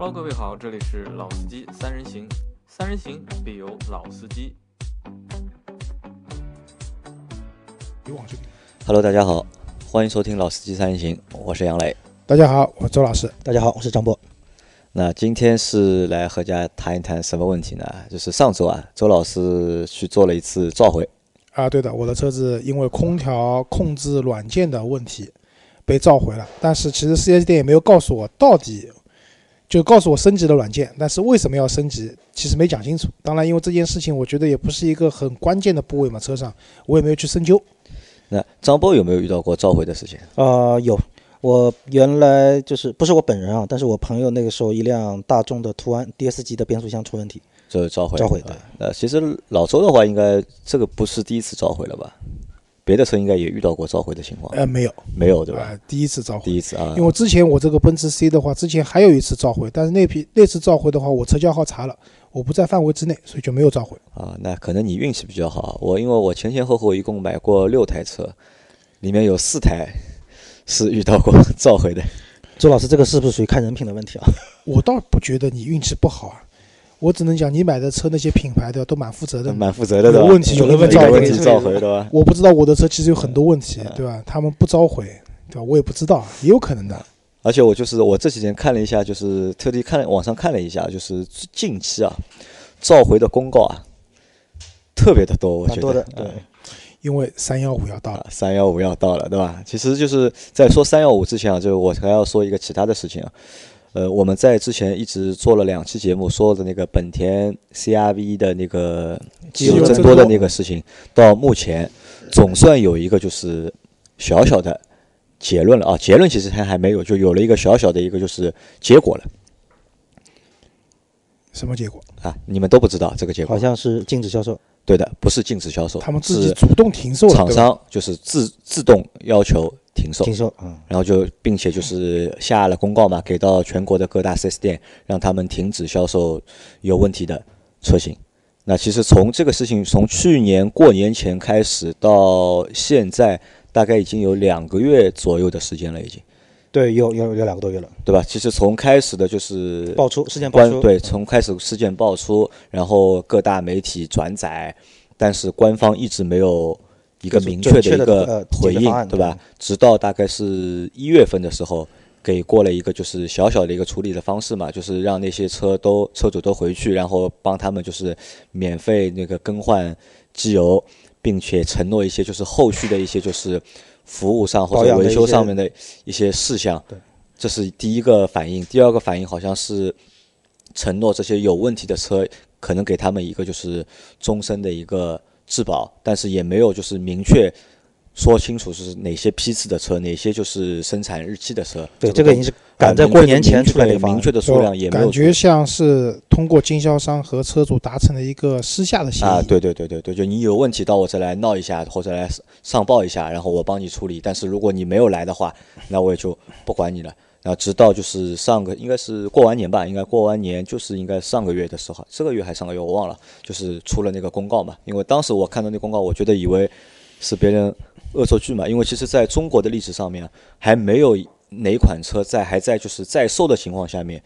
Hello，各位好，这里是老司机三人行，三人行必有老司机。你往这边。Hello，大家好，欢迎收听《老司机三人行》，我是杨磊。大家好，我周老师。大家好，我是张波。那今天是来和大家谈一谈什么问题呢？就是上周啊，周老师去做了一次召回，啊，对的，我的车子因为空调控制软件的问题被召回了，但是其实 4S 店也没有告诉我到底，就告诉我升级的软件，但是为什么要升级，其实没讲清楚。当然，因为这件事情我觉得也不是一个很关键的部位嘛，车上我也没有去深究。那张波有没有遇到过召回的事情？呃，有，我原来就是不是我本人啊，但是我朋友那个时候一辆大众的途安 DS 级的变速箱出问题，就是召回。召回对啊那其实老周的话，应该这个不是第一次召回了吧？别的车应该也遇到过召回的情况，呃，没有，没有对吧？啊，第一次召回第。一次啊，因为之前我这个奔驰 C 的话，之前还有一次召回，但是那批那次召回的话，我车架号查了，我不在范围之内，所以就没有召回。啊，那可能你运气比较好。我因为我前前后后一共买过六台车，里面有四台是遇到过召回的。周老师这个是不是属于看人品的问题啊？我倒不觉得你运气不好啊，我只能讲你买的车那些品牌的都蛮负责的。蛮负责的，有问题就有立刻召回问题召回，对吧？我不知道我的车其实有很多问嗯题，对吧？他们不召回，对吧？我也不知道，也有可能的。而且我就是我这几天看了一下，就是特地看网上看了一下，就是近期啊，召回的公告啊，特别的多，我觉得对啊，因为三幺五要到了，三幺五要到了，对吧？其实就是在说三幺五之前啊，就我还要说一个其他的事情啊。呃，我们在之前一直做了两期节目，说的那个本田 CRV 的那个机油增多的那个事情，到目前总算有一个就是小小的结论了啊。结论其实它还没有，就有了一个小小的一个就是结果了什么结果？啊。你们都不知道这个结果好，像是禁止销售。对的，不是禁止销售，他们自己主动停售了，厂商就是自自动要求停售。停售，嗯，然后就并且就是下了公告嘛，给到全国的各大 4S 店，让他们停止销售有问题的车型。那其实从这个事情从去年过年前开始到现在，大概已经有两个月左右的时间了，已经，对，有有有两个多月了，对吧？其实从开始的就是爆出事件爆出，对，从开始事件爆出，然后各大媒体转载，但是官方一直没有一个明确的一个呃回应对吧？直到大概是一月份的时候，给过了一个就是小小的一个处理的方式嘛，就是让那些车都车主都回去，然后帮他们就是免费那个更换机油，并且承诺一些就是后续的一些就是服务上或者维修上面的一些事项。对，这是第一个反应。第二个反应好像是承诺这些有问题的车可能给他们一个就是终身的一个质保，但是也没有就是明确说清楚是哪些批次的车，哪些就是生产日期的车。对，这个这个已经是赶在过年前出来明确的数量也没有感觉像是通过经销商和车主达成了一个私下的协议。啊，对对对对对，就你有问题到我这来闹一下，或者来上报一下，然后我帮你处理。但是如果你没有来的话，那我也就不管你了。然后直到就是上个应该是过完年吧，应该过完年就是应该上个月的时候，这个月还上个月我忘了，就是出了那个公告嘛。因为当时我看到那公告，我觉得以为是别人恶作剧嘛，因为其实在中国的历史上面还没有哪款车在还在就是在售的情况下面，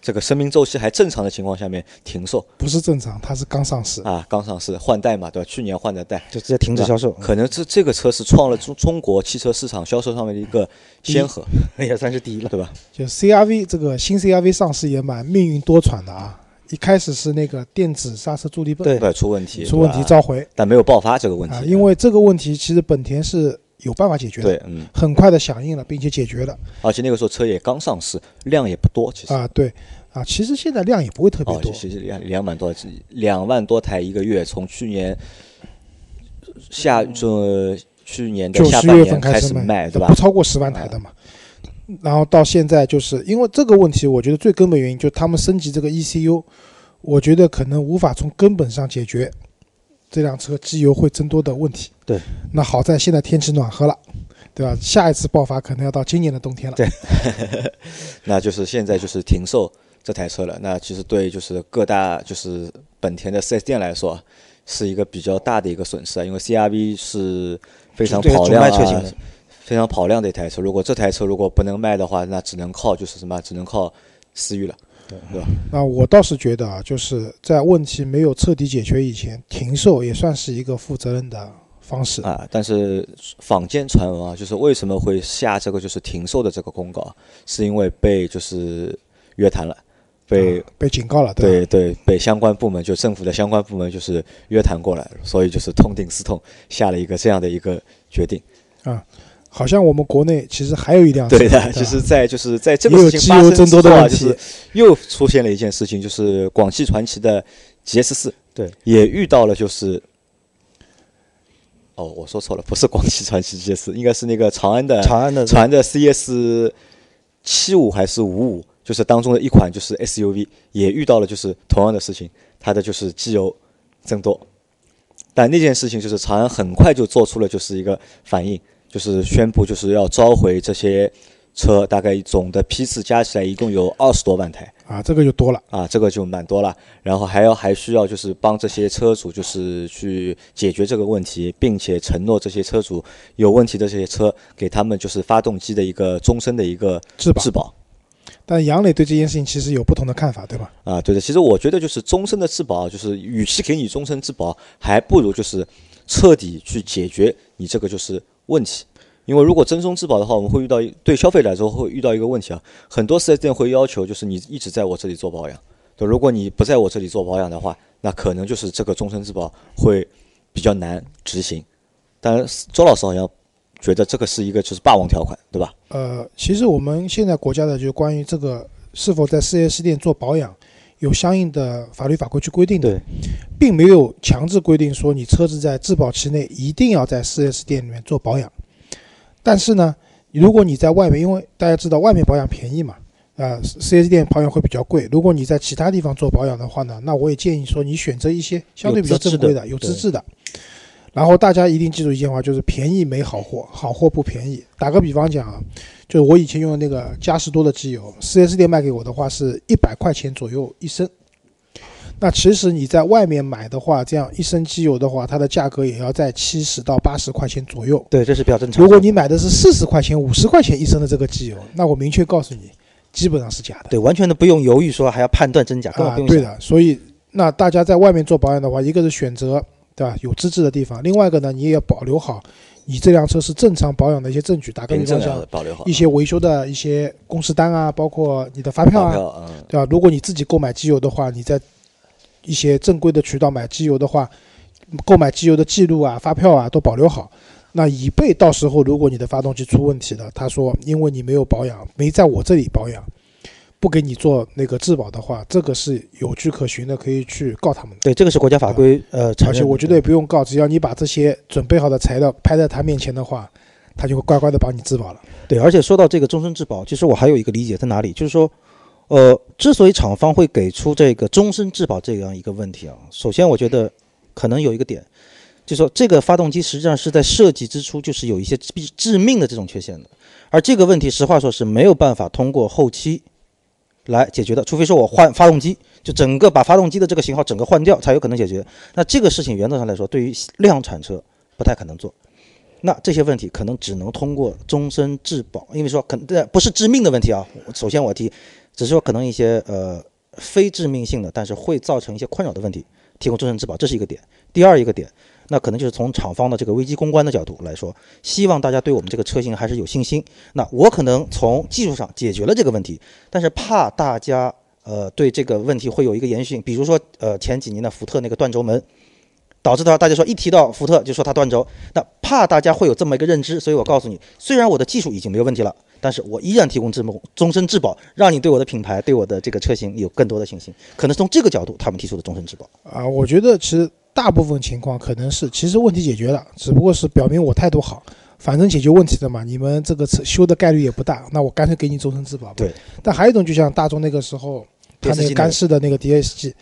这个生命周期还正常的情况下面停售。不是正常，它是刚上市。啊，刚上市换代嘛，对吧？去年换的代，就直接停止销售，可能这这个车是创了中中国汽车市场销售上面的一个先河，也算是第一了。对吧？就 CRV 这个新 CRV 上市也蛮命运多舛的啊！一开始是那个电子刹车助力泵对。对，出问题，出问题召回。但没有爆发这个问题。啊，，因为这个问题其实本田是有办法解决的，对，嗯，很快的响应了，并且解决了。而且那个时候车也刚上市，量也不多，其实。啊，对。啊，其实现在量也不会特别哦，多，其实两两万多，两万多台一个月，从去年下这去年的下半年开始开卖，对吧？不？超过十万台的嘛。然后到现在，就是因为这个问题，我觉得最根本原因就是他们升级这个 ECU，我觉得可能无法从根本上解决这辆车机油会增多的问题。对，那好在现在天气暖和了，对吧？下一次爆发可能要到今年的冬天了。对 那就是现在就是停售这台车了。那其实对就是各大就是本田的 4S 店来说，是一个比较大的一个损失啊，因为 CRV 是非常跑量啊卖车型的，非常跑量的一台车。如果这台车如果不能卖的话，那只能靠就是什么，只能靠思域了。对吧？那我倒是觉得啊，就是在问题没有彻底解决以前，停售也算是一个负责任的方式。啊，但是坊间传闻啊，就是为什么会下这个就是停售的这个公告，是因为被就是约谈了，被、啊被警告了，吧？对对被相关部门就政府的相关部门就是约谈过来，所以就是痛定思痛，下了一个这样的一个决定。好像我们国内其实还有一辆车，对的，吧就是在就是在这个事情发生之后就是又出现了一件事情，就是广汽传祺的 GS 四，对，也遇到了就是。哦，我说错了，不是广汽传祺 GS，应该是那个长安的长安的长安的 CS 七五还是五五，就是当中的一款就是 SUV，也遇到了就是同样的事情，它的就是机油增多。但那件事情就是长安很快就做出了就是一个反应，就是宣布就是要召回这些车，大概总的批次加起来一共有二十多万台啊，这个就多了。啊，这个就蛮多了。然后还要还需要就是帮这些车主就是去解决这个问题，并且承诺这些车主有问题的这些车给他们就是发动机的一个终身的一个质保质保。但杨磊对这件事情其实有不同的看法，对吧？啊，对的，其实我觉得就是终身的质保，就是与其给你终身质保，还不如就是彻底去解决你这个就是问题。因为如果终身质保的话，我们会遇到对消费来说会遇到一个问题啊，很多 4S 店会要求就是你一直在我这里做保养，对，如果你不在我这里做保养的话，那可能就是这个终身质保会比较难执行。但是周老师好像觉得这个是一个就是霸王条款，对吧？呃，其实我们现在国家的就关于这个是否在 4S 店做保养，有相应的法律法规去规定的，并没有强制规定说你车子在质保期内一定要在 4S 店里面做保养。但是呢，如果你在外面，因为大家知道外面保养便宜嘛，啊、4 s 店保养会比较贵。如果你在其他地方做保养的话呢，那我也建议说你选择一些相对比较正规的、有资质的。然后大家一定记住一句话，就是便宜没好货，好货不便宜。打个比方讲啊，就是我以前用的那个嘉实多的机油，4S 店卖给我的话是一百块钱左右一升。那其实你在外面买的话，这样一升机油的话，它的价格也要在七十到八十块钱左右。对，这是比较正常的。如果你买的是四十块钱、五十块钱一升的这个机油，那我明确告诉你，基本上是假的。对完全的不用犹豫说还要判断真假，根本啊不，用想。对的。所以，那大家在外面做保养的话，一个是选择对吧有资质的地方，另外一个呢，你也要保留好你这辆车是正常保养的一些证据。打个比方讲，保留好。一些维修的一些公司单啊，包括你的发票啊，票，嗯，对吧？如果你自己购买机油的话，你在一些正规的渠道买机油的话，购买机油的记录啊、发票啊都保留好。那以备到时候如果你的发动机出问题了，他说因为你没有保养，没在我这里保养，不给你做那个质保的话，这个是有据可循的，可以去告他们的。对，这个是国家法规呃。而且我觉得也不用告，只要你把这些准备好的材料拍在他面前的话，他就会乖乖的帮你质保了。对，而且说到这个终身质保，其实我还有一个理解在哪里，就是说，呃，之所以厂方会给出这个终身质保这样一个问题啊，首先我觉得可能有一个点，就是说这个发动机实际上是在设计之初就是有一些致致命的这种缺陷的，而这个问题实话说是没有办法通过后期来解决的，除非说我换发动机，就整个把发动机的这个型号整个换掉才有可能解决。那这个事情原则上来说，对于量产车不太可能做。那这些问题可能只能通过终身质保，因为说可能不是致命的问题啊。首先我提，只是说可能一些呃非致命性的，但是会造成一些困扰的问题，提供终身质保，这是一个点。第二一个点，那可能就是从厂方的这个危机公关的角度来说，希望大家对我们这个车型还是有信心。那我可能从技术上解决了这个问题，但是怕大家呃对这个问题会有一个延续性，比如说呃前几年的福特那个断轴门。导致的大家说一提到福特就说它断轴，那怕大家会有这么一个认知，所以我告诉你，虽然我的技术已经没有问题了，但是我依然提供质保终身质保，让你对我的品牌、对我的这个车型有更多的信心。可能从这个角度，他们提出的终身质保。啊，我觉得其实大部分情况可能是，其实问题解决了，只不过是表明我态度好，反正解决问题的嘛，你们这个车修的概率也不大，那我干脆给你终身质保吧。对。但还有一种，就像大众那个时候，他那个干式的那个 DSG，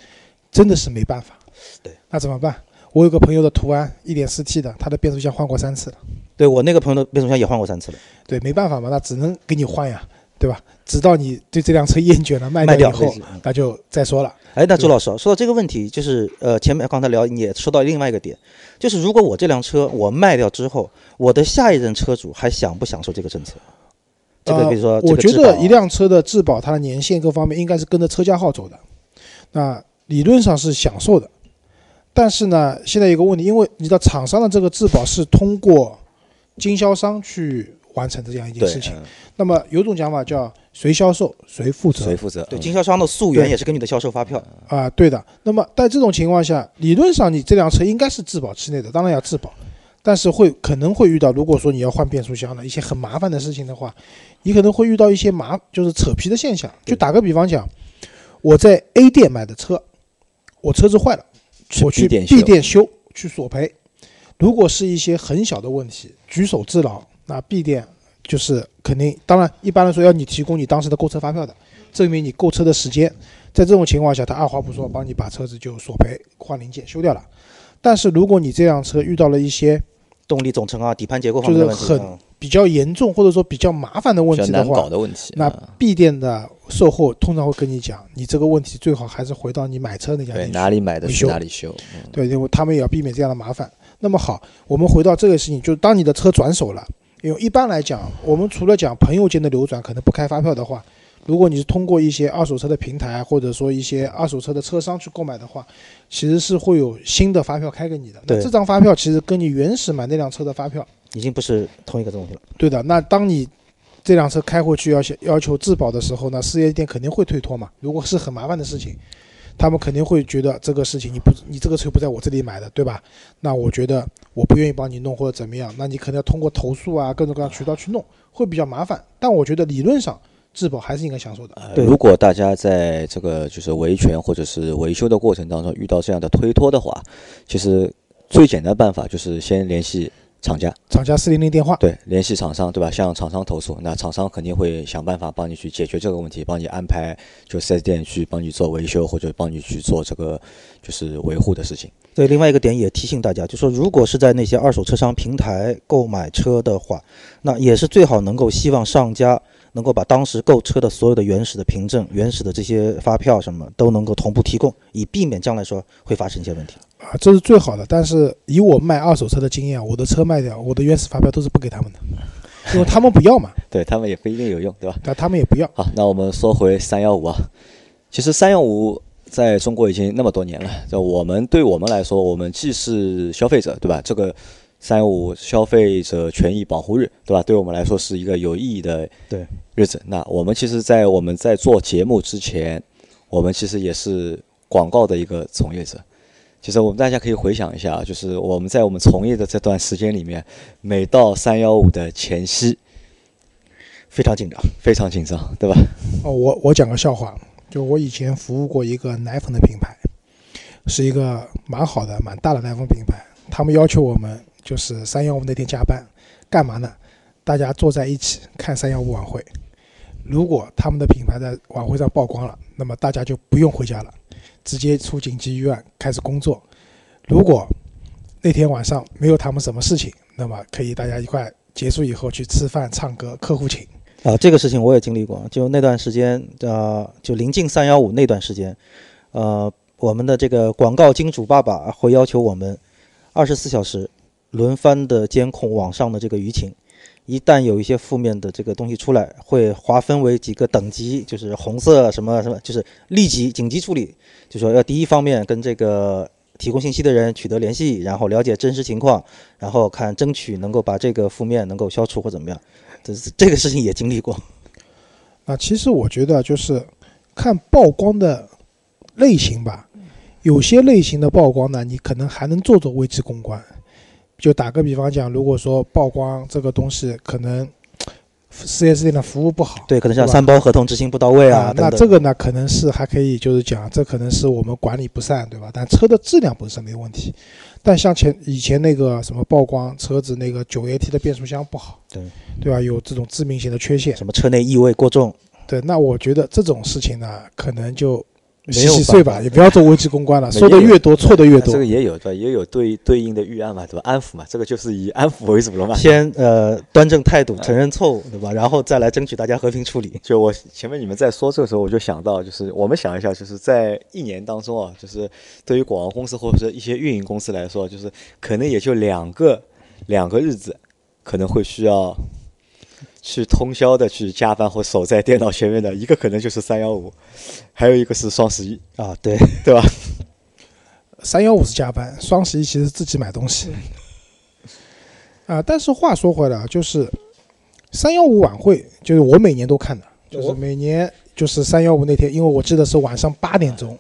真的是没办法。对。那怎么办？我有个朋友的途安一点四 T 的，他的变速箱换过三次了。对我那个朋友的变速箱也换过三次了，对，没办法嘛，那只能给你换呀，对吧？直到你对这辆车厌倦了，卖卖掉以后那就再说了。哎，那周老师啊说到这个问题，就是呃，前面刚才聊你也说到另外一个点，就是如果我这辆车我卖掉之后，我的下一任车主还享不享受这个政策？这个比如说我觉得一辆车的质保，它的年限各方面应该是跟着车架号走的，那理论上是享受的。但是呢，现在有个问题，因为你知道厂商的这个质保是通过经销商去完成这样一件事情。嗯那么有种讲法叫谁销售谁负责谁负责？对嗯经销商的溯源也是根据你的销售发票，啊、对的。那么在这种情况下，理论上你这辆车应该是质保期内的，当然要质保，但是会可能会遇到，如果说你要换变速箱的一些很麻烦的事情的话，你可能会遇到一些麻就是扯皮的现象。就打个比方讲，我在 A 店买的车，我车子坏了，我去 B 店修去索赔。如果是一些很小的问题，举手之劳，那 B 店就是肯定，当然一般来说要你提供你当时的购车发票的，证明你购车的时间。在这种情况下，他二话不说帮你把车子就索赔换零件修掉了。但是如果你这辆车遇到了一些动力总成啊、底盘结构方面的问题，就是很嗯比较严重或者说比较麻烦的问题的话，的问题。那啊 B 店的售后通常会跟你讲，你这个问题最好还是回到你买车那家。哪里买的修哪里修。嗯对，因为他们也要避免这样的麻烦。那么好，我们回到这个事情，就是当你的车转手了，因为一般来讲，我们除了讲朋友间的流转可能不开发票的话，如果你是通过一些二手车的平台或者说一些二手车的车商去购买的话，其实是会有新的发票开给你的。那这张发票其实跟你原始买那辆车的发票，已经不是同一个东西了。对的。那当你这辆车开回去要求要求质保的时候呢，四 S 店肯定会推脱嘛。如果是很麻烦的事情，他们肯定会觉得这个事情你不你这个车不在我这里买的，对吧？那我觉得我不愿意帮你弄或者怎么样，那你可能要通过投诉啊各种各样渠道去弄，会比较麻烦。但我觉得理论上质保还是应该享受的。呃，对如果大家在这个就是维权或者是维修的过程当中遇到这样的推脱的话，其实最简单的办法就是先联系厂家，厂家四零零电话，对，联系厂商，对吧？向厂商投诉，那厂商肯定会想办法帮你去解决这个问题，帮你安排就四 S 店去帮你做维修或者帮你去做这个就是维护的事情。对，另外一个点也提醒大家，就说如果是在那些二手车商平台购买车的话，那也是最好能够希望上家能够把当时购车的所有的原始的凭证、原始的这些发票什么都能够同步提供，以避免将来说会发生一些问题。啊，这是最好的。但是以我卖二手车的经验，我的车卖掉，我的原始发票都是不给他们的，因为他们不要嘛，对他们也不一定有用，对吧？但他们也不要。好，那我们说回三幺五啊，其实三幺五在中国已经那么多年了，就我们对我们来说，我们既是消费者，对吧？这个三幺五消费者权益保护日，对吧？对我们来说是一个有意义的对日子。那我们其实，在我们在做节目之前，我们其实也是广告的一个从业者。其实我们大家可以回想一下，就是我们在我们从业的这段时间里面，每到三幺五的前夕，非常紧张。非常紧张，对吧？哦，我我讲个笑话，就我以前服务过一个奶粉的品牌，是一个蛮好的、蛮大的奶粉品牌。他们要求我们就是三幺五那天加班，干嘛呢？大家坐在一起看三幺五晚会。如果他们的品牌在晚会上曝光了，那么大家就不用回家了，直接出紧急医院开始工作。如果那天晚上没有他们什么事情，那么可以大家一块结束以后去吃饭、唱歌，客户请。啊，这个事情我也经历过。就那段时间，呃，就临近三幺五那段时间，呃，我们的这个广告金主爸爸会要求我们二十四小时轮番的监控网上的这个舆情。一旦有一些负面的这个东西出来，会划分为几个等级，就是红色什么什么，就是立即紧急处理，就说要第一方面跟这个提供信息的人取得联系，然后了解真实情况，然后看争取能够把这个负面能够消除或怎么样。这这个事情也经历过。啊，其实我觉得就是看曝光的类型吧，有些类型的曝光呢，你可能还能做做危机公关。就打个比方讲，如果说曝光这个东西可能四 S 店的服务不好，对，可能像三包合同执行不到位啊，那这个呢，可能是还可以，就是讲这可能是我们管理不善，对吧？但车的质量本身没问题。但像前以前那个什么曝光车子那个九 AT 的变速箱不好，对对吧？有这种致命性的缺陷，什么车内异味过重，对，那我觉得这种事情呢，可能就洗洗睡吧，也不要做危机公关了，说的越多，错的越多这个。也有对，也有对对应的预案嘛，对吧？安抚嘛，这个就是以安抚为主了嘛。先呃端正态度，承认错误，对吧？然后再来争取大家和平处理。就我前面你们在说这个时候，我就想到，就是我们想一下，就是在一年当中啊，就是对于广告公司或者是一些运营公司来说，就是可能也就两个两个日子，可能会需要去通宵的去加班或守在电脑前面的，一个可能就是三幺五，还有一个是双十一，啊，对，对吧？三幺五是加班，双十一其实自己买东西。啊，但是话说回来啊，就是三幺五晚会，就是我每年都看的，就是每年就是三幺五那天，因为我记得是晚上八点钟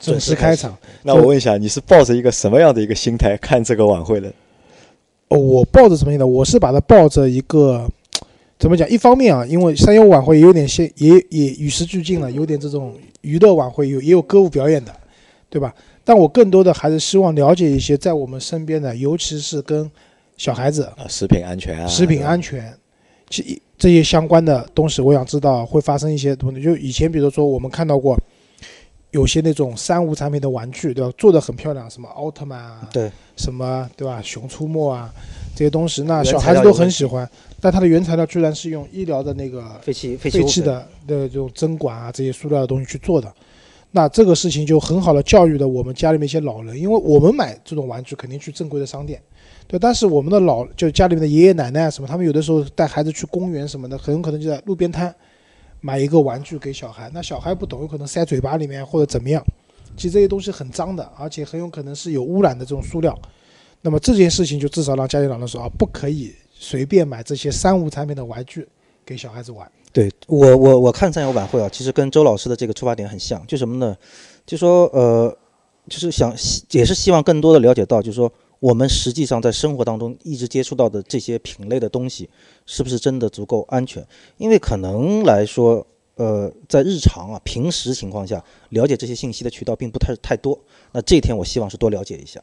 准时开场。那我问一下，你是抱着一个什么样的一个心态看这个晚会的？哦，我抱着什么心态？我是把它抱着一个怎么讲？一方面啊，因为三幺五晚会也有点现，也也与时俱进了，有点这种娱乐晚会，有也有歌舞表演的，对吧？但我更多的还是希望了解一些在我们身边的，尤其是跟小孩子啊，食品安全啊，食品安全，其这些相关的东西，我想知道会发生一些东西。就以前比如说我们看到过有些那种三无产品的玩具，对吧？做的很漂亮，什么奥特曼啊，对，什么对吧？熊出没啊这些东西，那小孩子都很喜欢。但它的原材料居然是用医疗的那个废弃废弃的的这种针管啊这些塑料的东西去做的。那这个事情就很好的教育了我们家里面一些老人，因为我们买这种玩具肯定去正规的商店，对，但是我们的老就家里面的爷爷奶奶啊什么，他们有的时候带孩子去公园什么的，很有可能就在路边摊买一个玩具给小孩，那小孩不懂，有可能塞嘴巴里面或者怎么样，其实这些东西很脏的，而且很有可能是有污染的这种塑料。那么这件事情就至少让家里老人说啊，不可以随便买这些三无产品的玩具给小孩子玩。对我我我看三幺晚会啊，其实跟周老师的这个出发点很像，就什么呢？就说呃，就是想也是希望更多的了解到，就是说我们实际上在生活当中一直接触到的这些品类的东西，是不是真的足够安全？因为可能来说，呃，在日常啊平时情况下，了解这些信息的渠道并不太太多。那这一天我希望是多了解一下。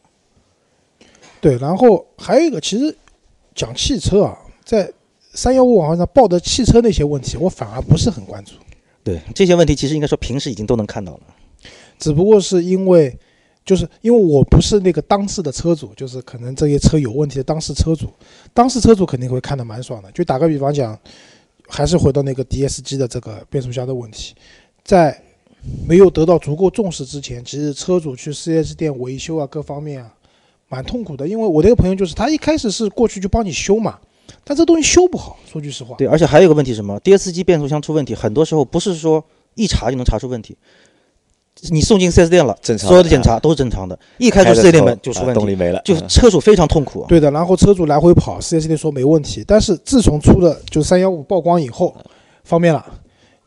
对，然后还有一个，其实讲汽车啊，在三幺五网会上报的汽车那些问题，我反而不是很关注，对这些问题，其实应该说平时已经都能看到了。只不过是因为，就是因为我不是那个当事的车主，就是可能这些车有问题的当事车主，当事车主肯定会看得蛮爽的。就打个比方讲，还是回到那个 DSG 的这个变速箱的问题，在没有得到足够重视之前，其实车主去 4S 店维修啊，各方面啊，蛮痛苦的。因为我那个朋友就是他一开始是过去就帮你修嘛，但这东西修不好，说句实话。对，而且还有一个问题什么？DSG 变速箱出问题，很多时候不是说一查就能查出问题。你送进 4S 店了，正常所有的检查都是正常的，一开出开的 4S 店门就出问题，啊动力没了，就嗯车主非常痛苦啊。对的，然后车主来回跑，4S 店说没问题，但是自从出了就三幺五曝光以后，方便了，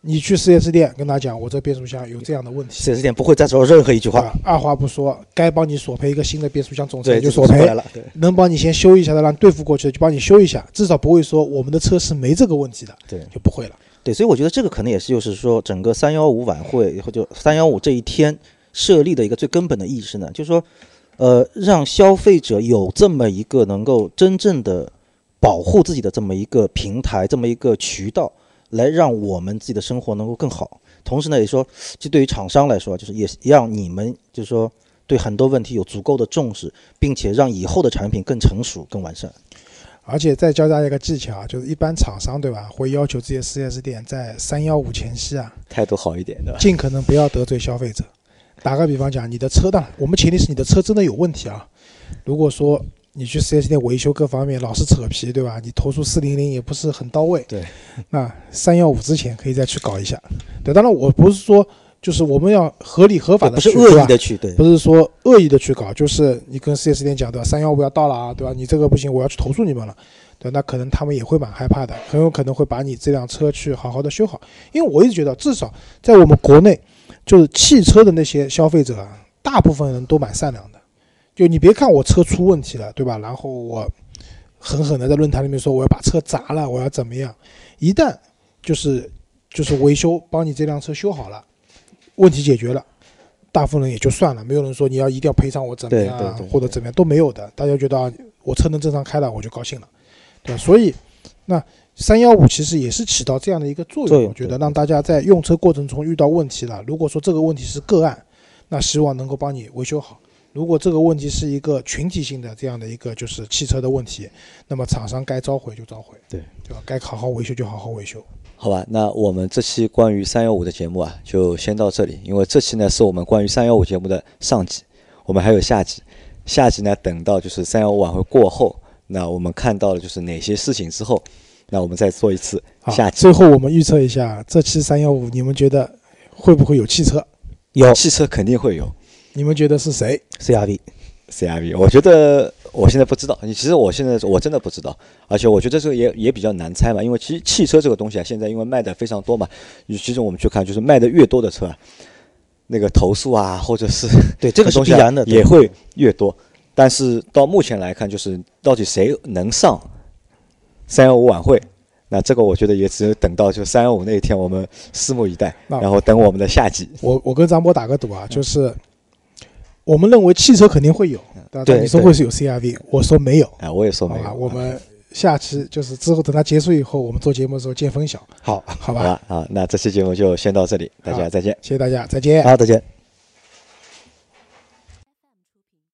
你去 4S 店跟他讲，我这变速箱有这样的问题，4S 店不会再说任何一句话？二话不说，该帮你索赔一个新的变速箱总对，成就索赔了。对能帮你先修一下的，让对付过去的就帮你修一下，至少不会说我们的车是没这个问题的，对就不会了。对，所以我觉得这个可能也是就是说整个三幺五晚会或者三幺五这一天设立的一个最根本的意识呢，就是说，呃，让消费者有这么一个能够真正的保护自己的这么一个平台，这么一个渠道，来让我们自己的生活能够更好。同时呢，也说，这对于厂商来说，就是也让你们就是说对很多问题有足够的重视，并且让以后的产品更成熟、更完善。而且再教大家一个技巧啊，就是一般厂商对吧，会要求这些 4S 店在三幺五前夕啊，态度好一点，对吧？尽可能不要得罪消费者。打个比方讲，你的车当，我们前提是你的车真的有问题啊。如果说你去 4S 店维修各方面老是扯皮，对吧？你投诉四零零也不是很到位。对。那三幺五之前可以再去搞一下。对，当然我不是说就是我们要合理合法的去不是恶意的去对不是说恶意的去搞，就是你跟 4S 店讲对吧？三幺五要到了啊，对吧？你这个不行，我要去投诉你们了。对，那可能他们也会蛮害怕的，很有可能会把你这辆车去好好的修好。因为我一直觉得，至少在我们国内，就是汽车的那些消费者啊，大部分人都蛮善良的。就你别看我车出问题了，对吧？然后我狠狠的在论坛里面说我要把车砸了，我要怎么样？一旦就是就是维修帮你这辆车修好了，问题解决了，大部分人也就算了，没有人说你要一定要赔偿我怎么样或者怎么样都没有的，大家觉得啊我车能正常开了我就高兴了，对吧？所以那三幺五其实也是起到这样的一个作用，我觉得让大家在用车过程中遇到问题了，如果说这个问题是个案，那希望能够帮你维修好。如果这个问题是一个群体性的这样的一个就是汽车的问题，那么厂商该召回就召回，对对吧？该好好维修就好好维修。好吧，那我们这期关于三幺五的节目啊，就先到这里。因为这期呢是我们关于三幺五节目的上集，我们还有下集。下集呢，等到就是三幺五晚会过后，那我们看到了就是哪些事情之后，那我们再做一次好下，集最后我们预测一下这期三幺五，你们觉得会不会有汽车？有汽车肯定会有你们觉得是谁？CRV，CRV，我觉得我现在不知道，你其实我现在我真的不知道，而且我觉得这个也也比较难猜嘛，因为其实汽车这个东西啊，现在因为卖的非常多嘛，其实我们去看，就是卖的越多的车啊，那个投诉啊，或者是 对这个东西然的，也会越多。但是到目前来看，就是到底谁能上三幺五晚会？那这个我觉得也只有等到就三幺五那一天，我们拭目以待，然后等我们的下集。我我跟张波打个赌啊，就是我们认为汽车肯定会有，对你说会是有 CRV，我说没有，啊，我也说？没有。我们下期就是之后等它结束以后，我们做节目的时候见分晓，好，好吧？好吧，好，那这期节目就先到这里，大家再见。谢谢大家，再见。好，再见。